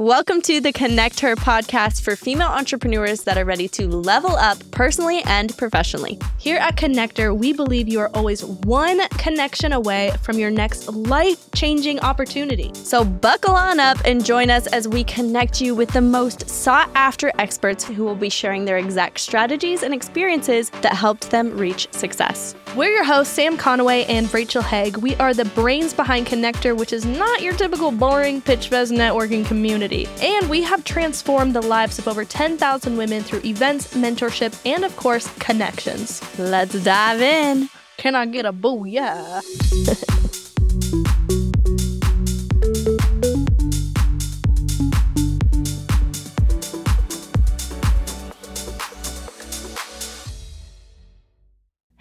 Welcome to the KonnectHer podcast for female entrepreneurs that are ready to level up personally and professionally. Here at KonnectHer, we believe you are always one connection away from your next life changing opportunity. So, buckle on up and join us as we connect you with the most sought after experts who will be sharing their exact strategies and experiences that helped them reach success. We're your hosts, Sam Conaway and Rachel Haig. We are the brains behind KonnectHer, which is not your typical boring pitch fest networking community. And we have transformed the lives of over 10,000 women through events, mentorship, and of course, connections. Let's dive in. Can I get a booyah?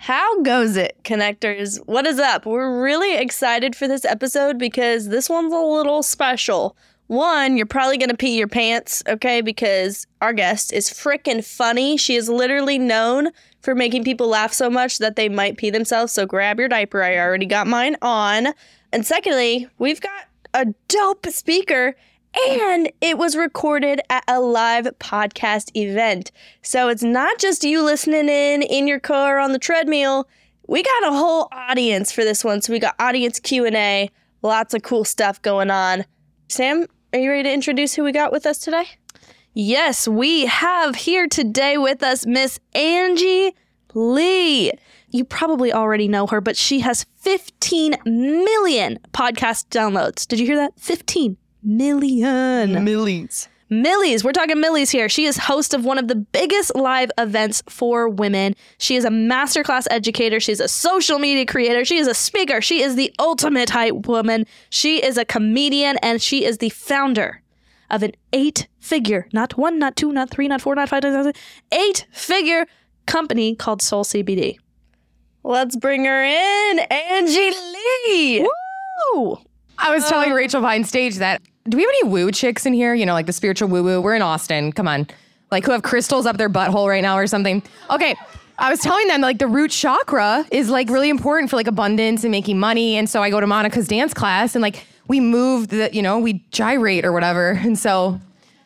How goes it, connectors? What is up? We're really excited for this episode because this one's a little special. One, you're probably going to pee your pants, okay? Because our guest is freaking funny. She is literally known for making people laugh so much that they might pee themselves. So grab your diaper. I already got mine on. And secondly, we've got a dope speaker and it was recorded at a live podcast event. So it's not just you listening in in your car on the treadmill. We got a whole audience for this one. So we got audience Q&A, lots of cool stuff going on. Sam, are you ready to introduce who we got with us today? Yes, we have here today with us Miss Angie Lee. You probably already know her, but she has 15 million podcast downloads. Did you hear that? 15 million. Millies. Millies. We're talking Millies here. She is host of one of the biggest live events for women. She is a masterclass educator. She's a social media creator. She is a speaker. She is the ultimate hype woman. She is a comedian and she is the founder of an eight figure, not one, not two, not three, not four, not five, eight figure company called Soul CBD. Let's bring her in, Angie Lee. Woo! I was telling uh, Rachel behind stage that do we have any woo chicks in here? You know, like the spiritual woo woo. We're in Austin. Come on. Like who have crystals up their butthole right now or something. Okay. I was telling them like the root chakra is like really important for like abundance and making money. And so I go to Monica's dance class and like we move the, you know, we gyrate or whatever. And so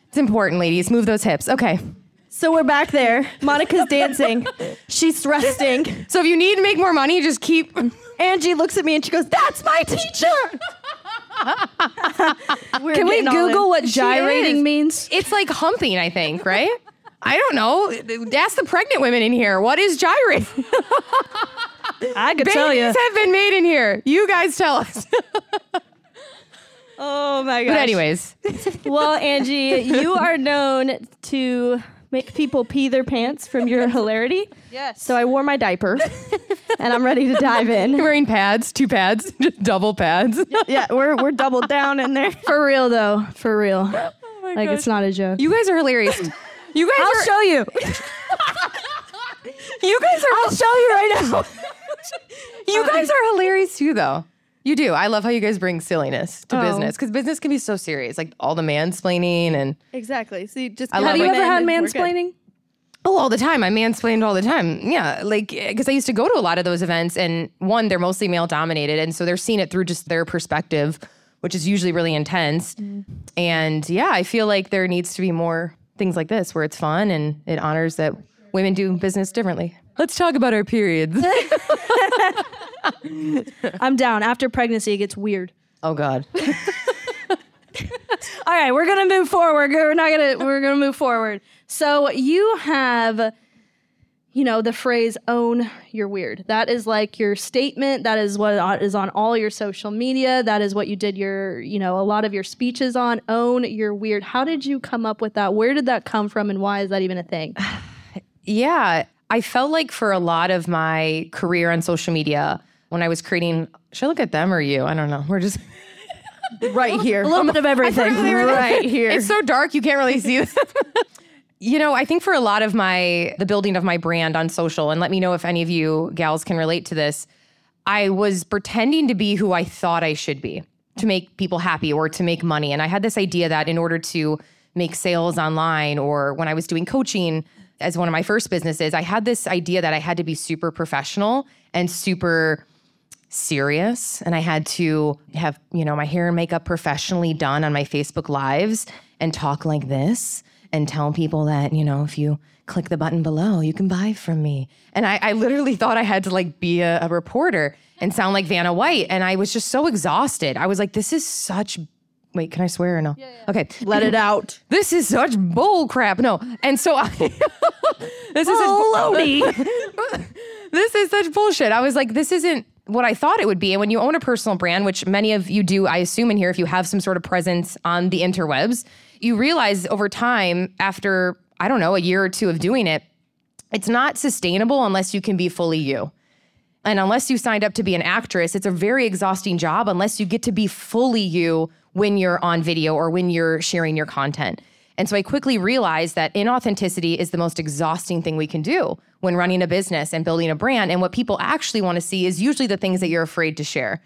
it's important, ladies. Move those hips. Okay. So we're back there. Monica's dancing. She's thrusting. So if you need to make more money, just keep Angie looks at me and she goes, That's my teacher. Can we Google what gyrating means? It's like humping, I think, right? I don't know. Ask the pregnant women in here. What is gyrating? I could tell you. Babies have been made in here. You guys tell us. Oh my gosh. But anyways, Well, Angie, you are known to make people pee their pants from your hilarity. Yes. So I wore my diaper and I'm ready to dive in. You're wearing pads, two pads, just double pads. Yeah, we're we're doubled down in there. For real though. For real. Oh like it's not a joke. You guys are hilarious. You guys I'll are. show you. you guys are. I'll show you right now. You guys are hilarious too, though. You do. I love how you guys bring silliness to Oh. business because business can be so serious, like all the mansplaining and Exactly. See, just I have love you it. ever had Men and mansplaining? Oh, all the time. I mansplained all the time. Yeah, like because I used to go to a lot of those events, and one, they're mostly male dominated, and so they're seeing it through just their perspective, which is usually really intense. And yeah, I feel like there needs to be more things like this where it's fun and it honors that women do business differently. Let's talk about our periods. I'm down. After pregnancy, it gets weird. oh God. All right, we're gonna move forward. We're not gonna. We're gonna move forward. So you have, you know, the phrase "own your weird." That is like your statement. That is what is on all your social media. That is what you did your, you know, a lot of your speeches on. Own your weird. How did you come up with that? Where did that come from, and why is that even a thing? Yeah, I felt like for a lot of my career on social media, when I was creating, should I look at them or you? I don't know. We're just right here, a little bit of everything, right here. It's so dark you can't really see them. you know, I think for a lot of my the building of my brand on social, and let me know if any of you gals can relate to this. I was pretending to be who I thought I should be to make people happy or to make money. And I had this idea that in order to make sales online or when I was doing coaching as one of my first businesses, I had this idea that I had to be super professional and super serious and I had to have, you know, my hair and makeup professionally done on my Facebook lives and talk like this and tell people that, you know, if you click the button below, you can buy from me. And I, I literally thought I had to like be a, a reporter and sound like Vanna White. And I was just so exhausted. I was like, this is such wait, can I swear or no? Okay. Let it out. This is such bull crap. No. And so I this is such, this is such bullshit. I was like, this isn't what I thought it would be. And when you own a personal brand, which many of you do, I assume in here, if you have some sort of presence on the interwebs, you realize over time, after, I don't know, a year or two of doing it, it's not sustainable unless you can be fully you. And unless you signed up to be an actress, it's a very exhausting job unless you get to be fully you when you're on video or when you're sharing your content. And so I quickly realized that inauthenticity is the most exhausting thing we can do when running a business and building a brand. And what people actually want to see is usually the things that you're afraid to share.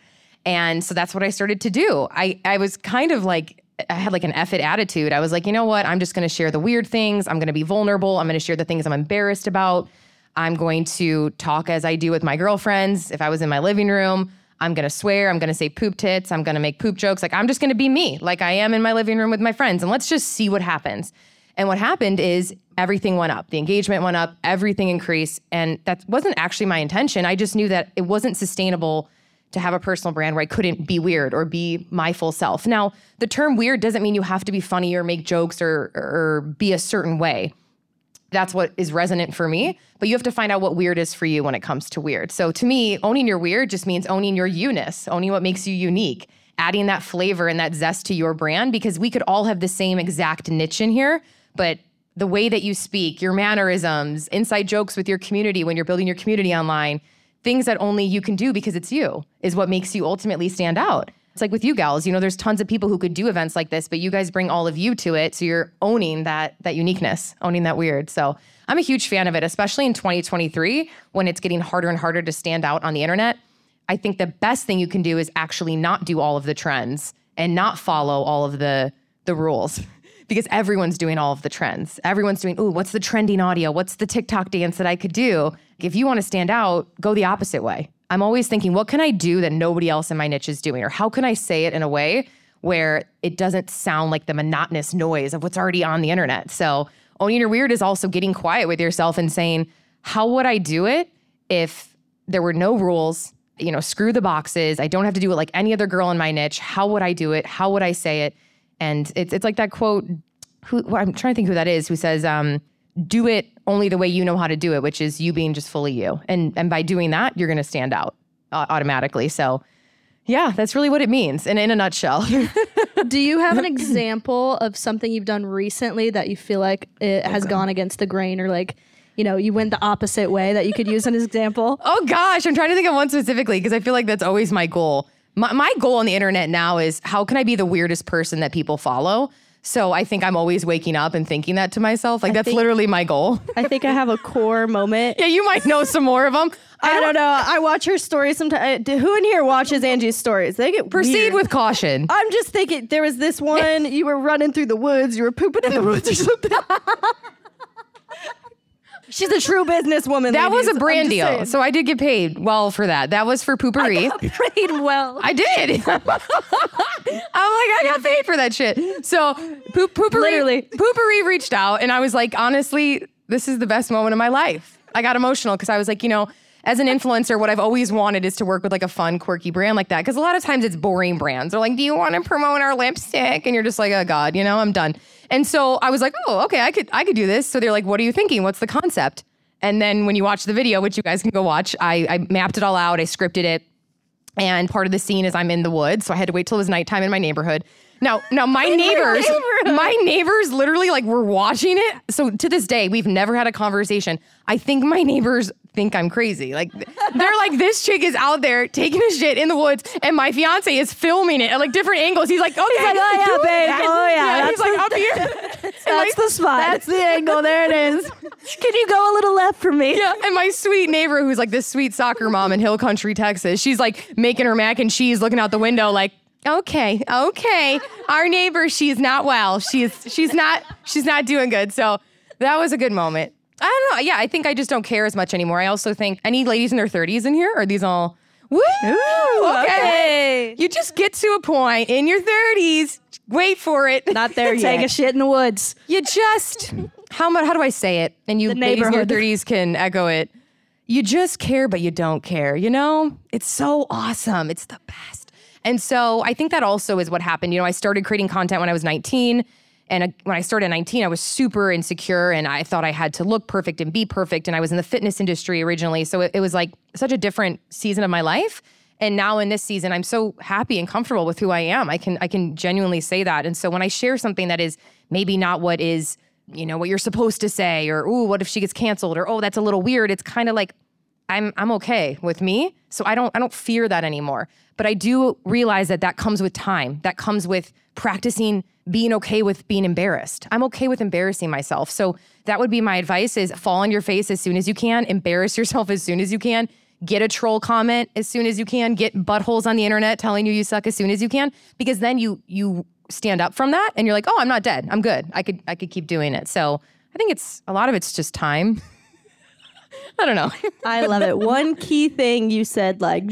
And so that's what I started to do. I, I was kind of like, I had like an it attitude. I was like, you know what? I'm just going to share the weird things. I'm going to be vulnerable. I'm going to share the things I'm embarrassed about. I'm going to talk as I do with my girlfriends. If I was in my living room, I'm gonna swear, I'm gonna say poop tits, I'm gonna make poop jokes. Like, I'm just gonna be me, like I am in my living room with my friends, and let's just see what happens. And what happened is everything went up. The engagement went up, everything increased. And that wasn't actually my intention. I just knew that it wasn't sustainable to have a personal brand where I couldn't be weird or be my full self. Now, the term weird doesn't mean you have to be funny or make jokes or, or be a certain way that's what is resonant for me. But you have to find out what weird is for you when it comes to weird. So to me, owning your weird just means owning your you-ness, owning what makes you unique, adding that flavor and that zest to your brand because we could all have the same exact niche in here, but the way that you speak, your mannerisms, inside jokes with your community when you're building your community online, things that only you can do because it's you is what makes you ultimately stand out. It's like with you gals, you know, there's tons of people who could do events like this, but you guys bring all of you to it. So you're owning that that uniqueness, owning that weird. So I'm a huge fan of it, especially in 2023 when it's getting harder and harder to stand out on the internet. I think the best thing you can do is actually not do all of the trends and not follow all of the the rules. because everyone's doing all of the trends. Everyone's doing, ooh, what's the trending audio? What's the TikTok dance that I could do? If you want to stand out, go the opposite way. I'm always thinking, what can I do that nobody else in my niche is doing? Or how can I say it in a way where it doesn't sound like the monotonous noise of what's already on the internet? So, owning your weird is also getting quiet with yourself and saying, how would I do it if there were no rules? You know, screw the boxes. I don't have to do it like any other girl in my niche. How would I do it? How would I say it? And it's it's like that quote. Who well, I'm trying to think who that is. Who says, um, do it only the way you know how to do it, which is you being just fully you. And and by doing that, you're going to stand out uh, automatically. So, yeah, that's really what it means. And in a nutshell. do you have an example of something you've done recently that you feel like it has okay. gone against the grain or like you know, you went the opposite way that you could use an example? Oh gosh, I'm trying to think of one specifically because I feel like that's always my goal. My, my goal on the internet now is how can I be the weirdest person that people follow? So I think I'm always waking up and thinking that to myself. Like I that's think, literally my goal. I think I have a core moment. yeah, you might know some more of them. I, I don't, know. I watch her stories sometimes. Who in here watches Angie's stories? They get proceed weird. with caution. I'm just thinking there was this one. you were running through the woods. You were pooping in the woods or something. She's a true businesswoman. That ladies. was a brand deal. Saying. So I did get paid well for that. That was for Poo-Pourri. I paid well. I did. I'm like, I got paid for that shit. So Poop Poopery, Literally. Poo-Pourri reached out and I was like, honestly, this is the best moment of my life. I got emotional because I was like, you know, as an influencer, what I've always wanted is to work with like a fun, quirky brand like that. Because a lot of times it's boring brands. They're like, do you want to promote our lipstick? And you're just like, oh God, you know, I'm done. And so I was like, oh, okay, I could I could do this. So they're like, what are you thinking? What's the concept? And then when you watch the video, which you guys can go watch, I, I mapped it all out. I scripted it. And part of the scene is I'm in the woods. So I had to wait till it was nighttime in my neighborhood. Now, now my neighbors, my neighbors literally like were watching it. So to this day, we've never had a conversation. I think my neighbors think I'm crazy. Like they're like, this chick is out there taking a shit in the woods, and my fiance is filming it at like different angles. He's like, okay, he's like, oh yeah, babe, that. oh yeah, yeah he's like up here. that's like, the spot. That's the angle. There it is. Can you go a little left for me? Yeah. And my sweet neighbor, who's like this sweet soccer mom in Hill Country, Texas, she's like making her mac and cheese, looking out the window, like. Okay, okay. Our neighbor, she's not well. She's she's not she's not doing good. So that was a good moment. I don't know. Yeah, I think I just don't care as much anymore. I also think any ladies in their 30s in here? Are these all Woo! okay. You just get to a point in your 30s. Wait for it. Not there yet. Take a yet. shit in the woods. You just how much? How do I say it? And you The ladies in your 30s can echo it. You just care, but you don't care. You know, it's so awesome. It's the best. And so I think that also is what happened. You know, I started creating content when I was 19. And uh, when I started at 19, I was super insecure and I thought I had to look perfect and be perfect. And I was in the fitness industry originally. So it, it was like such a different season of my life. And now in this season, I'm so happy and comfortable with who I am. I can I can genuinely say that. And so when I share something that is maybe not what is, you know, what you're supposed to say, or ooh, what if she gets canceled, or oh, that's a little weird. It's kind of like I'm I'm okay with me. So I don't I don't fear that anymore. But I do realize that that comes with time. That comes with practicing being okay with being embarrassed. I'm okay with embarrassing myself. So that would be my advice is fall on your face as soon as you can, embarrass yourself as soon as you can, get a troll comment as soon as you can, get buttholes on the internet telling you you suck as soon as you can because then you you stand up from that and you're like, "Oh, I'm not dead. I'm good. I could I could keep doing it." So I think it's a lot of it's just time. I don't know. I love it. One key thing you said like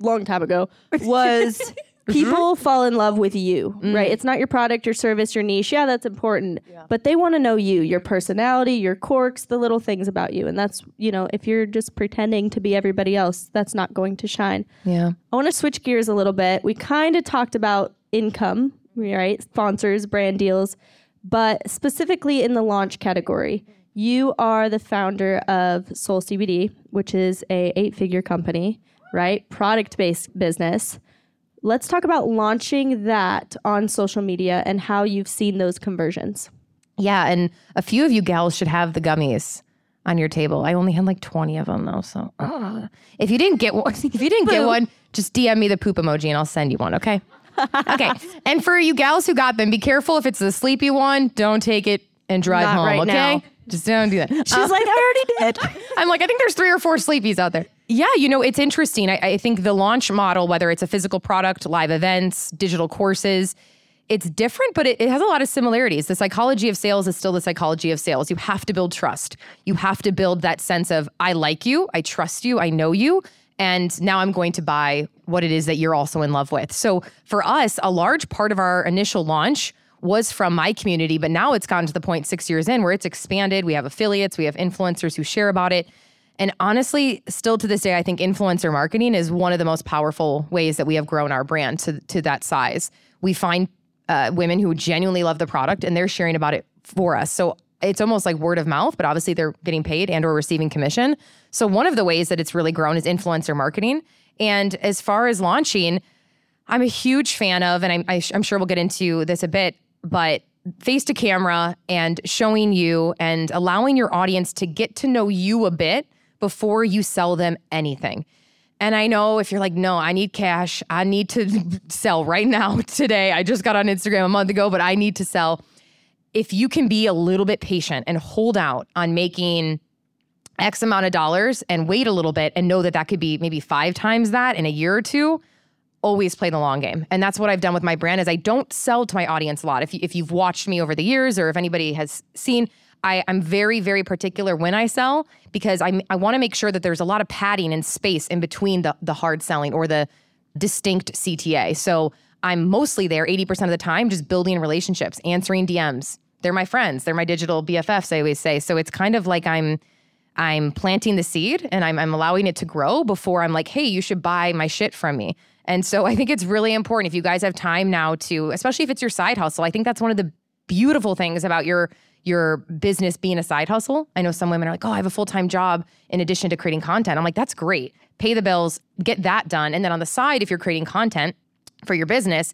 long time ago was people fall in love with you, mm. right? It's not your product, your service, your niche. Yeah, that's important. But they want to know you, your personality, your quirks, the little things about you. And that's, you know, if you're just pretending to be everybody else, that's not going to shine. Yeah. I want to switch gears a little bit. We kind of talked about income, right? Sponsors, brand deals, but specifically in the launch category, you are the founder of Soul CBD, which is a eight-figure company, right? Product-based business. Let's talk about launching that on social media and how you've seen those conversions. Yeah, and a few of you gals should have the gummies on your table. I only had like 20 of them though, so ugh. if you didn't get one, if you didn't get one, just DM me the poop emoji and I'll send you one, okay? okay. And for you gals who got them, be careful if it's the sleepy one, don't take it and drive Not home, right okay? now. Just don't do that. She's um, like, I already did. I'm like, I think there's three or four sleepies out there. Yeah, you know, it's interesting. I, I think the launch model, whether it's a physical product, live events, digital courses, it's different, but it, it has a lot of similarities. The psychology of sales is still the psychology of sales. You have to build trust. You have to build that sense of, I like you, I trust you, I know you. And now I'm going to buy what it is that you're also in love with. So for us, a large part of our initial launch was from my community, but now it's gotten to the point six years in where it's expanded. We have affiliates, we have influencers who share about it. And honestly, still to this day, I think influencer marketing is one of the most powerful ways that we have grown our brand to, to that size. We find uh, women who genuinely love the product and they're sharing about it for us. So it's almost like word of mouth, but obviously they're getting paid and or receiving commission. So one of the ways that it's really grown is influencer marketing. And as far as launching, I'm a huge fan of, and I'm, I I'm sure we'll get into this a bit, but face to camera and showing you and allowing your audience to get to know you a bit before you sell them anything. And I know if you're like, no, I need cash, I need to sell right now, today. I just got on Instagram a month ago, but I need to sell. If you can be a little bit patient and hold out on making X amount of dollars and wait a little bit and know that that could be maybe five times that in a year or two, always play the long game. And that's what I've done with my brand is I don't sell to my audience a lot. If, you, if you've watched me over the years or if anybody has seen, I, I'm very, very particular when I sell because I, I want to make sure that there's a lot of padding and space in between the, the hard selling or the distinct CTA. So I'm mostly there 80% of the time just building relationships, answering DMs. They're my friends. They're my digital BFFs, I always say. So it's kind of like I'm I'm planting the seed and I'm, I'm allowing it to grow before I'm like, hey, you should buy my shit from me. And so I think it's really important if you guys have time now to, especially if it's your side hustle. I think that's one of the beautiful things about your your business being a side hustle. I know some women are like, oh, I have a full time job in addition to creating content. I'm like, that's great. Pay the bills, get that done. And then on the side, if you're creating content for your business,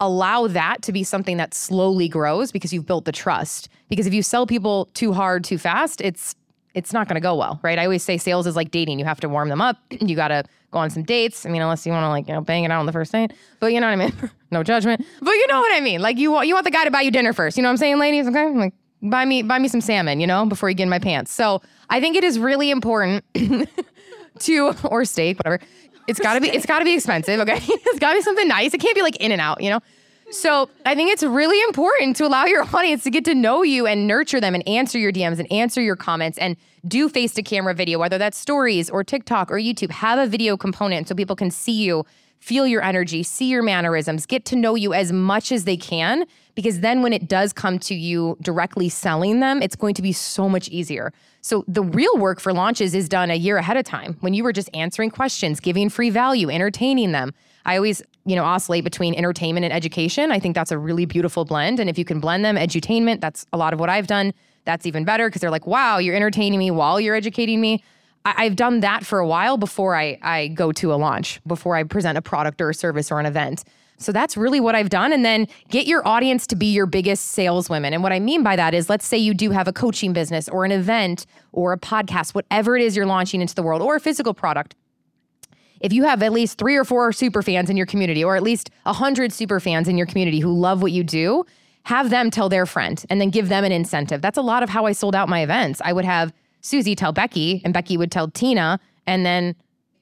allow that to be something that slowly grows because you've built the trust. Because if you sell people too hard, too fast, it's it's not going to go well, right? I always say sales is like dating. You have to warm them up. You got to go on some dates. I mean, unless you want to like, you know, bang it out on the first date. But you know what I mean? no judgment. But you know what I mean? Like you want you want the guy to buy you dinner first. You know what I'm saying, ladies? Okay? Like buy me buy me some salmon, you know, before you get in my pants. So, I think it is really important to or steak, whatever. It's got to be it's got to be expensive, okay? it's got to be something nice. It can't be like in and out, you know? So I think it's really important to allow your audience to get to know you and nurture them and answer your DMs and answer your comments and do face to camera video, whether that's stories or TikTok or YouTube. Have a video component so people can see you, feel your energy, see your mannerisms, get to know you as much as they can. Because then when it does come to you directly selling them, it's going to be so much easier. So the real work for launches is done a year ahead of time when you were just answering questions, giving free value, entertaining them. I always, you know, oscillate between entertainment and education. I think that's a really beautiful blend. And if you can blend them, edutainment, that's a lot of what I've done. That's even better because they're like, wow, you're entertaining me while you're educating me. I- have done that for a while before I, I go to a launch, before I present a product or a service or an event. So that's really what I've done. And then get your audience to be your biggest saleswomen. And what I mean by that is let's say you do have a coaching business or an event or a podcast, whatever it is you're launching into the world, or a physical product. If you have at least three or four super fans in your community, or at least a hundred super fans in your community who love what you do, have them tell their friend and then give them an incentive. That's a lot of how I sold out my events. I would have Susie tell Becky, and Becky would tell Tina, and then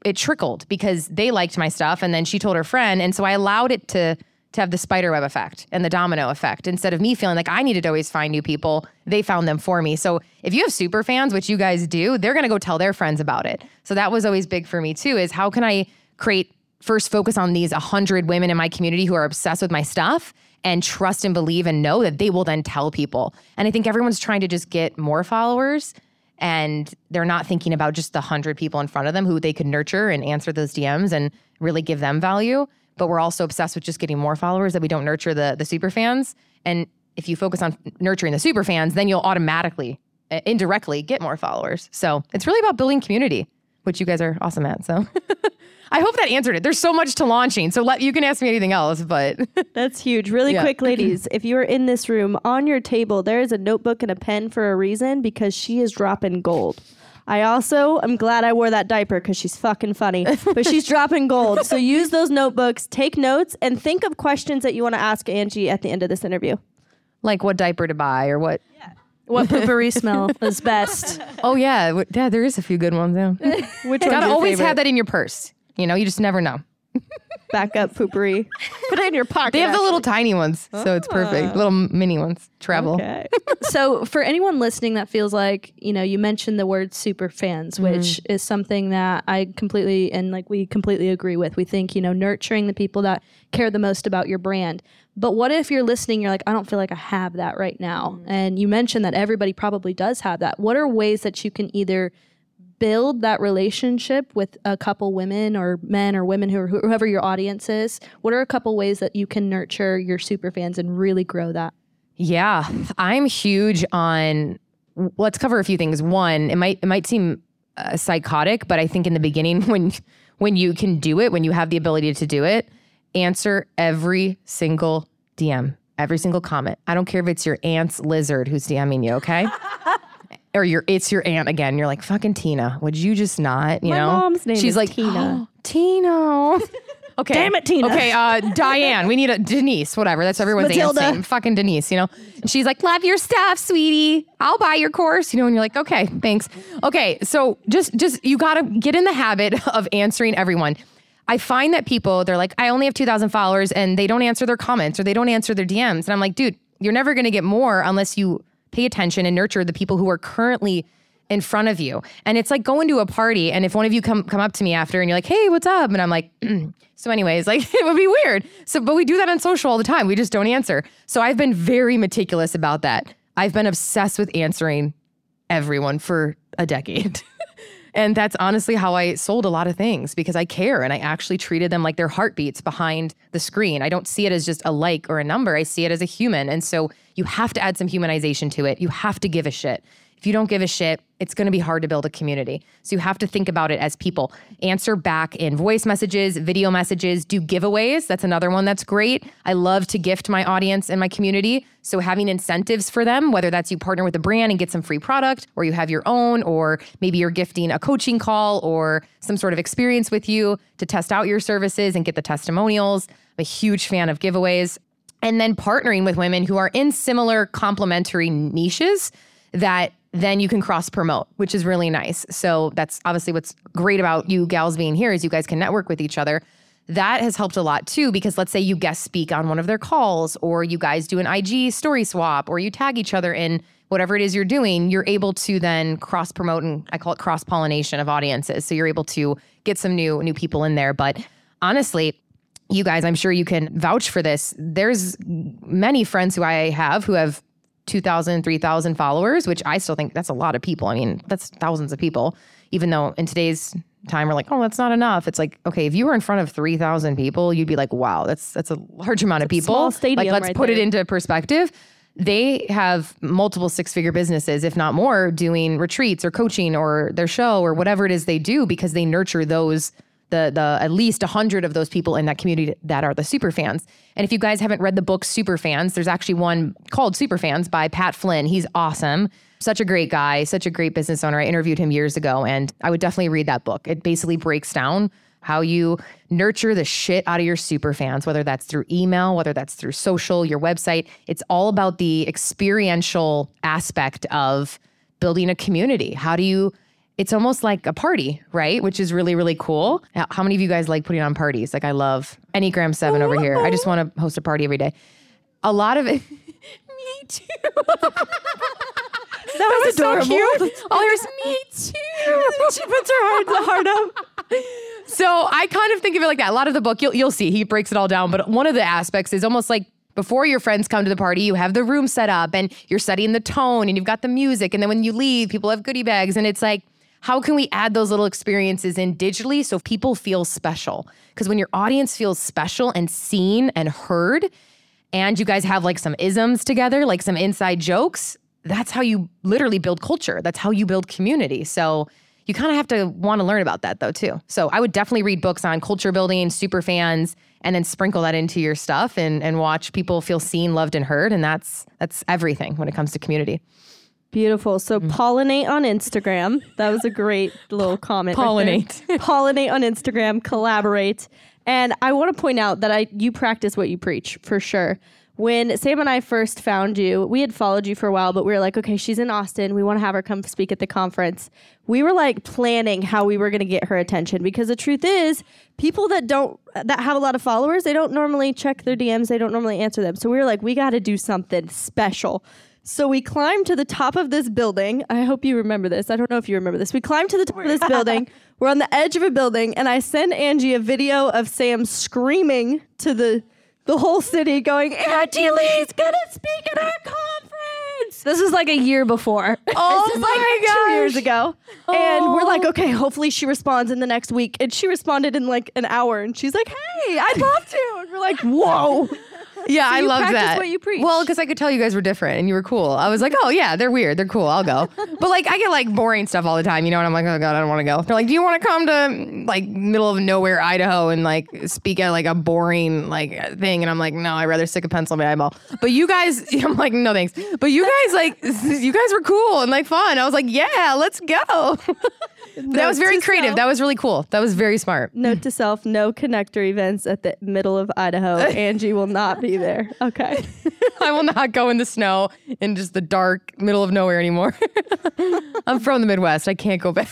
it trickled because they liked my stuff and then she told her friend and so I allowed it to to have the spider web effect and the domino effect. Instead of me feeling like I needed to always find new people they found them for me. So if you have super fans which you guys do they're to go tell their friends about it. So that was always big for me too is how can I create first focus on these 100 women in my community who are obsessed with my stuff and trust and believe and know that they will then tell people. And I think everyone's trying to just get more followers and they're not thinking about just the 100 people in front of them who they could nurture and answer those DMs and really give them value. But we're also obsessed with just getting more followers that we don't nurture the, the super fans. And if you focus on nurturing the super fans, then you'll automatically, uh, indirectly get more followers. So it's really about building community, which you guys are awesome at. So I hope that answered it. There's so much to launching. So let you can ask me anything else, but That's huge. Really Yeah. quick, ladies, if you are in this room, on your table, there is a notebook and a pen for a reason because she is dropping gold. I also am glad I wore that diaper because she's fucking funny, but she's dropping gold. So use those notebooks, take notes, and think of questions that you want to ask Angie at the end of this interview. like what diaper to buy or what. What poopery smell is best? Oh yeah, yeah, there is a few good ones. Yeah. Which you Gotta always favorite? have that in your purse. You know, you just never know. Backup poopery. Put it in your pocket. They have the little tiny ones, so it's perfect. Ah. Little mini ones. Travel. Okay. so for anyone listening that feels like you know you mentioned the word super fans mm-hmm. which is something that i completely and like we completely agree with we think you know nurturing the people that care the most about your brand but what if you're listening you're like i don't feel like i have that right now mm. and you mentioned that everybody probably does have that what are ways that you can either build that relationship with a couple women or men or women who are whoever your audience is what are a couple ways that you can nurture your super fans and really grow that Yeah, I'm huge on. Let's cover a few things. One, it might it might seem uh, psychotic, but I think in the beginning, when when you can do it, when you have the ability to do it, answer every single DM, every single comment. I don't care if it's your aunt's lizard who's DMing you, okay? or your it's your aunt again. You're like fucking Tina. Would you just not? You My know, mom's name she's is like Tina. Tina. Okay. Damn it, Tina. Okay, uh, Diane. We need a Denise, whatever. That's everyone's Matilda. aunt's name. Fucking Denise, you know? And she's like, love your stuff, sweetie. I'll buy your course, you know, and you're like, okay, thanks. Okay, so just just you gotta get in the habit of answering everyone. I find that people, they're like, I only have 2,000 followers and they don't answer their comments or they don't answer their DMs. And I'm like, dude, you're never gonna get more unless you pay attention and nurture the people who are currently in front of you. And it's like going to a party and if one of you come come up to me after and you're like, "Hey, what's up?" and I'm like, so anyways, like it would be weird. So but we do that on social all the time. We just don't answer. So I've been very meticulous about that. I've been obsessed with answering everyone for a decade. and that's honestly how I sold a lot of things because I care and I actually treated them like their heartbeats behind the screen. I don't see it as just a like or a number. I see it as a human. And so you have to add some humanization to it. You have to give a shit. If you don't give a shit, it's going to be hard to build a community. So you have to think about it as people. Answer back in voice messages, video messages, do giveaways. That's another one that's great. I love to gift my audience and my community. So having incentives for them, whether that's you partner with a brand and get some free product, or you have your own, or maybe you're gifting a coaching call or some sort of experience with you to test out your services and get the testimonials. I'm a huge fan of giveaways. And then partnering with women who are in similar complementary niches that then you can cross promote, which is really nice. So that's obviously what's great about you gals being here is you guys can network with each other. that has helped a lot too because let's say you guest speak on one of their calls or you guys do an IG story swap or you tag each other in whatever it is you're doing, you're able to then cross promote and I call it cross pollination of audiences. So you're able to get some new new people in there. But honestly, you guys, I'm sure you can vouch for this. There's many friends who I have who have 2,000, 3,000 followers, which I still think that's a lot of people. I mean, that's thousands of people, even though in today's time we're like, oh, that's not enough. It's like, okay, if you were in front of 3,000 people, you'd be like, wow, that's that's a large amount of people. small stadium like, let's right put it into perspective. They have multiple six figure businesses, if not more, doing retreats or coaching or their show or whatever it is they do because they nurture those the the at least 100 of those people in that community that are the super fans. And if you guys haven't read the book Super Fans, there's actually one called Super Fans by Pat Flynn. He's awesome. Such a great guy, such a great business owner. I interviewed him years ago and I would definitely read that book. It basically breaks down how you nurture the shit out of your super fans, whether that's through email, whether that's through social, your website. It's all about the experiential aspect of building a community. How do you it's almost like a party, right? Which is really, really cool. How many of you guys like putting on parties? Like I love Enneagram 7 over here. I just want to host a party every day. A lot of it. me too. That was, so adorable. cute. Oh, there's me too. she puts her heart, the heart up. So I kind of think of it like that. A lot of the book, you'll you'll see, he breaks it all down. But one of the aspects is almost like before your friends come to the party, you have the room set up and you're setting the tone and you've got the music. And then when you leave, people have goodie bags. And it's like, how can we add those little experiences in digitally so people feel special? Because when your audience feels special and seen and heard, and you guys have like some isms together, like some inside jokes, that's how you literally build culture. That's how you build community. So you kind of have to want to learn about that though too. So I would definitely read books on culture building, super fans, and then sprinkle that into your stuff and and watch people feel seen, loved, and heard. And that's that's everything when it comes to community. Beautiful. So mm. pollinate on Instagram. That was a great little comment. right. Pollinate. pollinate on Instagram. Collaborate. And I want to point out that I you practice what you preach for sure. When Sam and I first found you, we had followed you for a while, but we were like, okay, she's in Austin. We want to have her come speak at the conference. We were like planning how we were going to get her attention because the truth is, people that don't that have a lot of followers, they don't normally check their DMs. They don't normally answer them. So we were like, we got to do something special. So we climbed to the top of this building. I hope you remember this. I don't know if you remember this. We climbed to the top of this building. We're on the edge of a building, and I send Angie a video of Sam screaming to the the whole city, going, "Angie Lee's gonna speak at our conference." This is like a year before. Oh This my like god! Two years ago, and we're like, Oh. okay, hopefully she responds in the next week. And she responded in like an hour, and she's like, "Hey, I'd love to." And we're like, "Whoa!" Yeah, I you love that. what you preach. Well, because I could tell you guys were different and you were cool. I was like, oh yeah, they're weird, they're cool. I'll go. but like, I get like boring stuff all the time, you know. And I'm like, oh god, I don't want to go. They're like, do you want to come to like middle of nowhere Idaho and like speak at like a boring like thing? And I'm like, no, I'd rather stick a pencil in my eyeball. But you guys, I'm like, no thanks. But you guys like, you guys were cool and like fun. I was like, yeah, let's go. That was very creative. self. That was really cool. That was very smart. Note to self: no KonnectHer events at the middle of Idaho. Angie will not be there. Okay. I will not go in the snow in just the dark middle of nowhere anymore. I'm from the Midwest. I can't go back.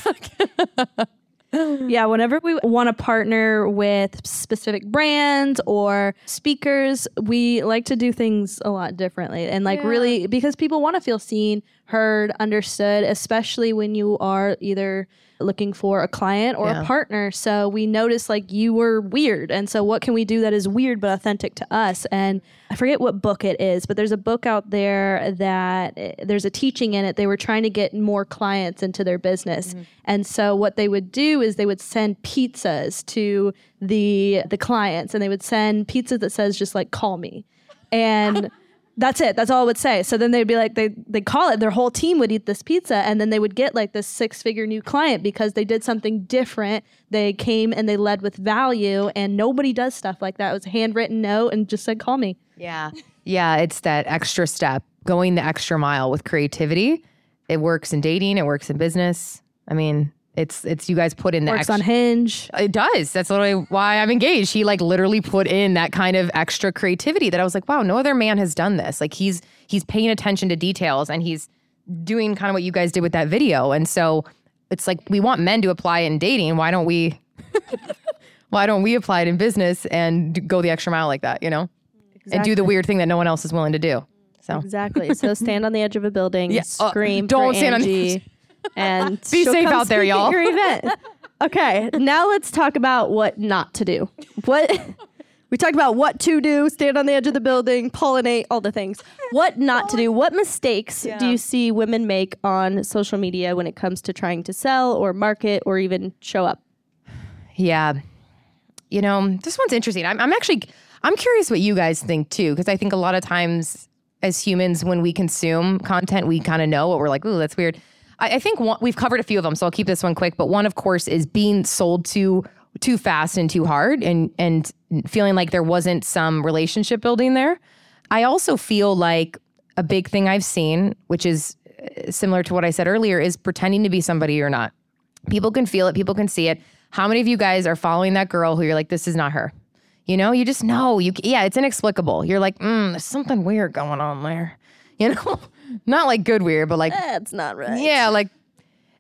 Yeah, whenever we want to partner with specific brands or speakers, we like to do things a lot differently. And like really because people want to feel seen, heard, understood, especially when you are either looking for a client or Yeah. a partner. So we noticed like you were weird. And so what can we do that is weird but authentic to us? And I forget what book it is, but there's a book out there that eh, there's a teaching in it. They were trying to get more clients into their business. And so what they would do is they would send pizzas to the the clients and they would send pizza that says just like call me. And that's it. That's all it would say. So then they'd be like, they they call it. Their whole team would eat this pizza, and then they would get like this six figure new client because they did something different. They came and they led with value, and nobody does stuff like that. It was a handwritten note and just said, "Call me." Yeah. Yeah. It's that extra step, going the extra mile with creativity. It works in dating, it works in business. I mean, it's it's you guys put in the Works extra. on Hinge. It does. That's literally why I'm engaged. He like literally put in that kind of extra creativity that I was like, wow, no other man has done this. Like he's he's paying attention to details and he's doing kind of what you guys did with that video. And so it's like we want men to apply in dating. Why don't we? why don't we apply it in business and go the extra mile like that, you know? And do the weird thing that no one else is willing to do. So Exactly. So stand on the edge of a building, Yeah, uh, scream, don't for stand on the Angie, and Be safe out there, y'all. Your event. Okay, now let's talk about what not to do. What we talked about what to do, stand on the edge of the building, pollinate, all the things. What not to do? What mistakes do you see women make on social media when it comes to trying to sell or market or even show up? Yeah. You know, this one's interesting. I'm, I'm actually, I'm curious what you guys think too, because I think a lot of times as humans, when we consume content, we kind of know what we're like, ooh, that's weird. I, I think one, we've covered a few of them, so I'll keep this one quick. But one, of course, is being sold to too fast and too hard and, and feeling like there wasn't some relationship building there. I also feel like a big thing I've seen, which is uh, similar to what I said earlier, is pretending to be somebody you're not. People can feel it, people can see it. How many of you guys are following that girl who you're like, this is not her? You know, you just know. You yeah, it's inexplicable. You're like, mm, there's something weird going on there. You know, not like good weird, but like That's not right. yeah, like,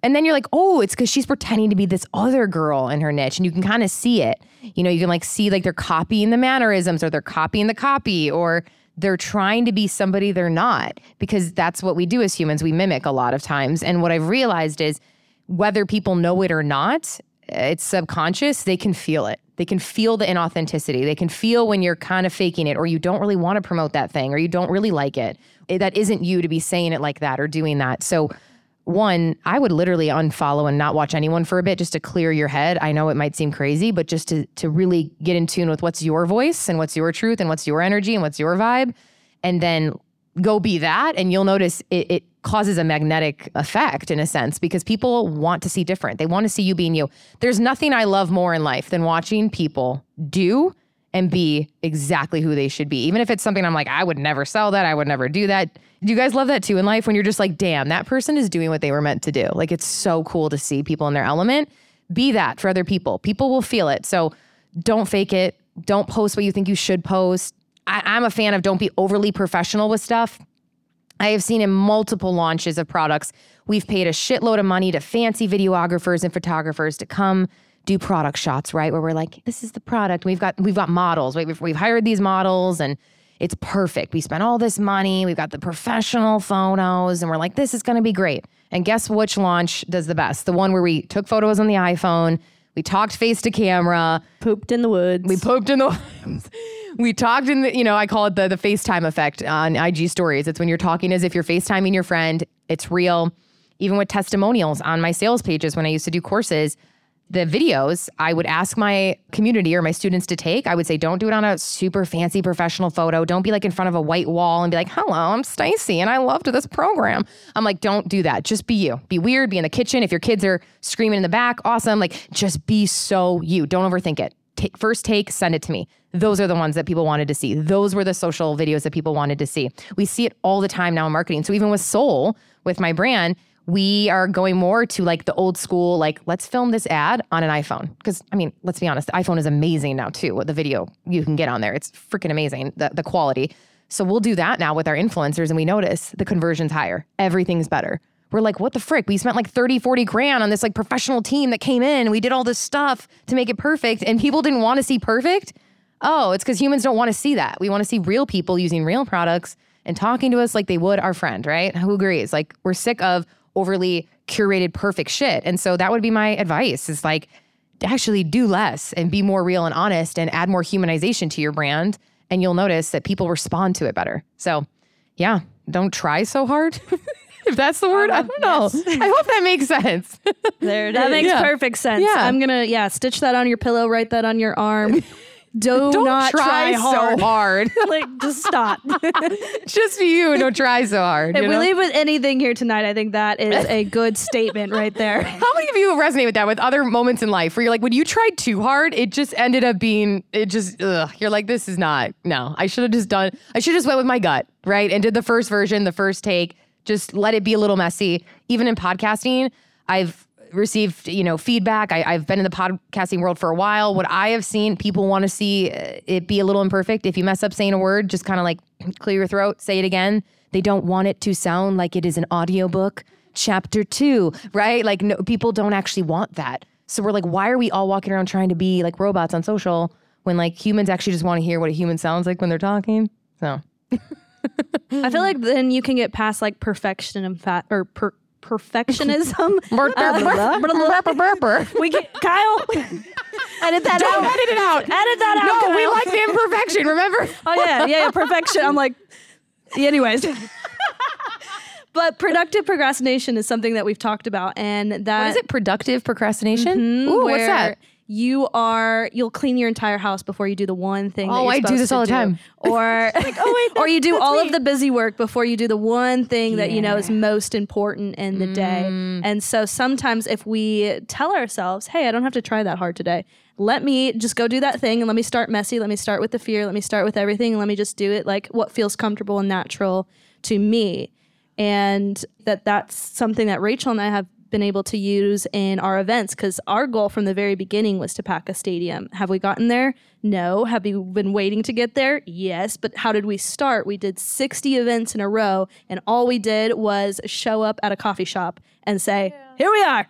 and then you're like, oh, it's because she's pretending to be this other girl in her niche, and you can kind of see it. You know, you can like see like they're copying the mannerisms, or they're copying the copy, or they're trying to be somebody they're not, because that's what we do as humans. We mimic a lot of times. And what I've realized is whether people know it or not, it's subconscious, they can feel it. They can feel the inauthenticity. They can feel when you're kind of faking it or you don't really want to promote that thing or you don't really like it. That isn't you to be saying it like that or doing that. So, one, I would literally unfollow and not watch anyone for a bit just to clear your head. I know it might seem crazy, but just to to really get in tune with what's your voice and what's your truth and what's your energy and what's your vibe and then go be that and you'll notice it, it causes a magnetic effect in a sense because people want to see different. They want to see you being you. There's nothing i love more in life than watching people do and be exactly who they should be. Even if it's something i'm like i would never sell that. I would never do that. Do you guys love that too in life when you're just like damn that person is doing what they were meant to do. Like it's so cool to see people in their element. Be that for other people. People will feel it. So don't fake it. Don't post what you think you should post I, i'm a fan of don't be overly professional with stuff I have seen in multiple launches of products, we've paid a shitload of money to fancy videographers and photographers to come do product shots, right? Where we're like, this is the product. We've got we've got models, right? We've, we've hired these models and it's perfect. We spent all this money. We've got the professional photos, and we're like, this is gonna be great. And guess which launch does the best? The one where we took photos on the iPhone, we talked face to camera, Pooped in the woods. we pooped in the we talked in the you know i call it the the facetime effect on ig stories. It's when you're talking as if you're facetiming your friend. It's real. Even with testimonials on my sales pages when i used to do courses the videos i would ask my community or my students to take i would say don't do it on a super fancy professional photo. Don't be like in front of a white wall and be like hello i'm stacy and i loved this program i'm like don't do that. Just be you. Be weird. Be in the kitchen. If your kids are screaming in the back awesome. Like just be so you. Don't overthink it take first take send it to me. Those are the ones that people wanted to see. Those were the social videos that people wanted to see. We see it all the time now in marketing. So even with soul with my brand we are going more to like the old school like let's film this ad on an iphone. Because i mean let's be honest the iphone is amazing now too the video you can get on there. It's freaking amazing the, the quality. So we'll do that now with our influencers and we notice the conversion's higher. Everything's better we're like, what the frick? We spent like 30, 40 grand on this like professional team that came in we did all this stuff to make it perfect and people didn't want to see perfect. Oh, it's because humans don't want to see that. We want to see real people using real products and talking to us like they would our friend, right? Who agrees? Like we're sick of overly curated perfect shit. And so that would be my advice is like actually do less and be more real and honest and add more humanization to your brand. And you'll notice that people respond to it better. So yeah, don't try so hard. if that's the word, I um, don't know. I hope that makes sense. there it That is. makes Yeah. perfect sense. Yeah. I'm gonna yeah, stitch that on your pillow, write that on your arm. Do don't not try, hard. so hard. like just stop. Just be you. Don't try so hard. if you we know? leave with anything here tonight, I think that is a good statement right there. How many of you resonate with that with other moments in life where you're like, when you tried too hard, it just ended up being, it just, ugh, you're like, this is not, no, I should have just done, I should have just went with my gut, right? And did the first version, the first take, just let it be a little messy. Even in podcasting, I've received, you know, feedback. I, I've been in the podcasting world for a while. What I have seen, people want to see uh, it be a little imperfect. If you mess up saying a word, just kind of like clear your throat, say it again. They don't want it to sound like it is an audiobook chapter two, right? Like no, people don't actually want that. So we're like, why are we all walking around trying to be like robots on social when like humans actually just want to hear what a human sounds like when they're talking? So I feel like then you can get past like perfection and fat or per- perfectionism. we get Kyle. edit that Don't out. edit it out. Edit that out. No, we like the imperfection. Remember? Oh yeah, yeah, yeah, perfection. I'm like, anyways. but productive procrastination is something that we've talked about, and that What is it? Productive procrastination? Mhm, Ooh, what's that? You are you'll clean your entire house before you do the one thing. that Oh, you're I do this all the time. Or oh, wait, or you do all me. of the busy work before you do the one thing that you know is most important in the day. Mm. And so sometimes if we tell ourselves, "Hey, I don't have to try that hard today. Let me just go do that thing and let me start messy. Let me start with the fear. Let me start with everything and let me just do it like what feels comfortable and natural to me." And that that's something that Rachel and I have been able to use in our events because our goal from the very beginning was to pack a stadium. Have we gotten there? No. Have we been waiting to get there? Yes. But how did we start? We did 60 events in a row, and all we did was show up at a coffee shop and say, Here we are.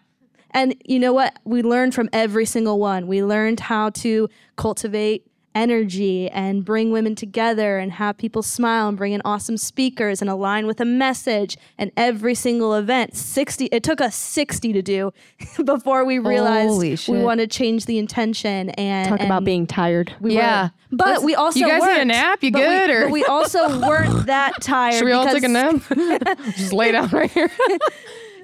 And you know what? We learned from every single one. We learned how to cultivate energy and bring women together and have people smile and bring in awesome speakers and align with a message. And every single event, 60, it took us 60 to do before we realized we shit. want to change the intention and Talk about being tired. we Yeah. weren't. But Let's- we also you guys need a nap? You But we- good, or- but we also weren't that tired. Should we all take a nap? Just lay down right here.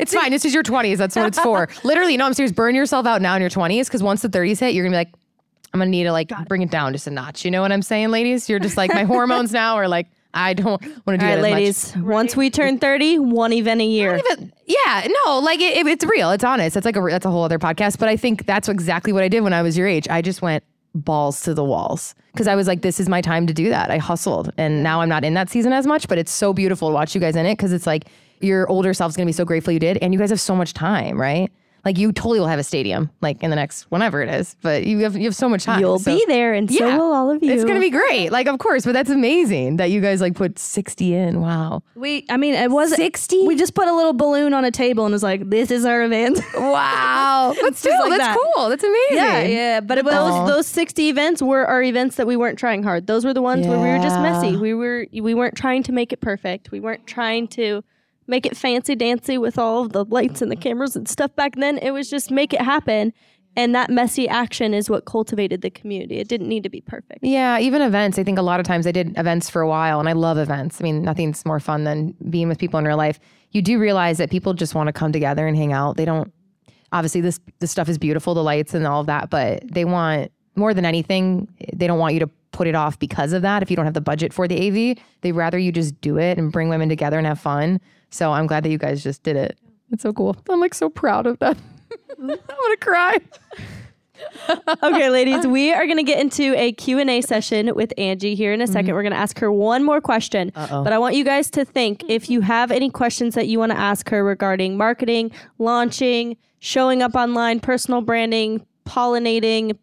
it's fine. This is your 20s. That's what it's for. Literally, no, I'm serious. Burn yourself out now in your 20s because once the 30s hit, you're going to be like, I'm going to need to like bring it down just a notch. You know what I'm saying, ladies? You're just like, my hormones now are like, I don't want to do All that right, as ladies. Once we turn 30, one event a year. much. But yeah, no, like it, it- it's real. It's honest. It's like a, that's a whole other podcast. But I think that's exactly what I did when I was your age. I just went balls to the walls because I was like, this is my time to do that. I hustled. And now I'm not in that season as much, but it's so beautiful to watch you guys in it because it's like your older self's gonna be so grateful you did. And you guys have so much time, right? Like you totally will have a stadium like in the next whenever it is, but you have you have so much time. You'll So- be there, and so Yeah. will all of you. It's gonna be great. Like, of course, but that's amazing that you guys like put 60 in. Wow. We, I mean, it was 60? We just put a little balloon on a table and was like, "This is our event." Wow. But still, like that's that. cool. That's amazing. yeah, yeah. But it was those 60 events were our events that we weren't trying hard. Those were the ones where we were just messy. We were we weren't trying to make it perfect. We weren't trying to make it fancy dancy with all of the lights and the mm-hmm. cameras and stuff back then. It was just make it happen. And that messy action is what cultivated the community. It didn't need to be perfect. Yeah, even events. I think a lot of times I did events for a while and I love events. I mean, nothing's more fun than being with people in real life. You do realize that people just want to come together and hang out. They don't obviously this this stuff is beautiful, the lights and all of that, but they want more than anything, they don't want you to put it off because of that. If you don't have the budget for the AV, they'd rather you just do it and bring women together and have fun. So I'm glad that you guys just did it. It's so cool. I'm like so proud of that. I'm gonna cry. okay, ladies, we are going to get into a Q&A session with Angie here in a 2nd we mm-hmm. We're going to ask her one more question. But I want you guys to think if you have any questions that you want to ask her regarding marketing, launching, showing up online, personal branding, pollinating,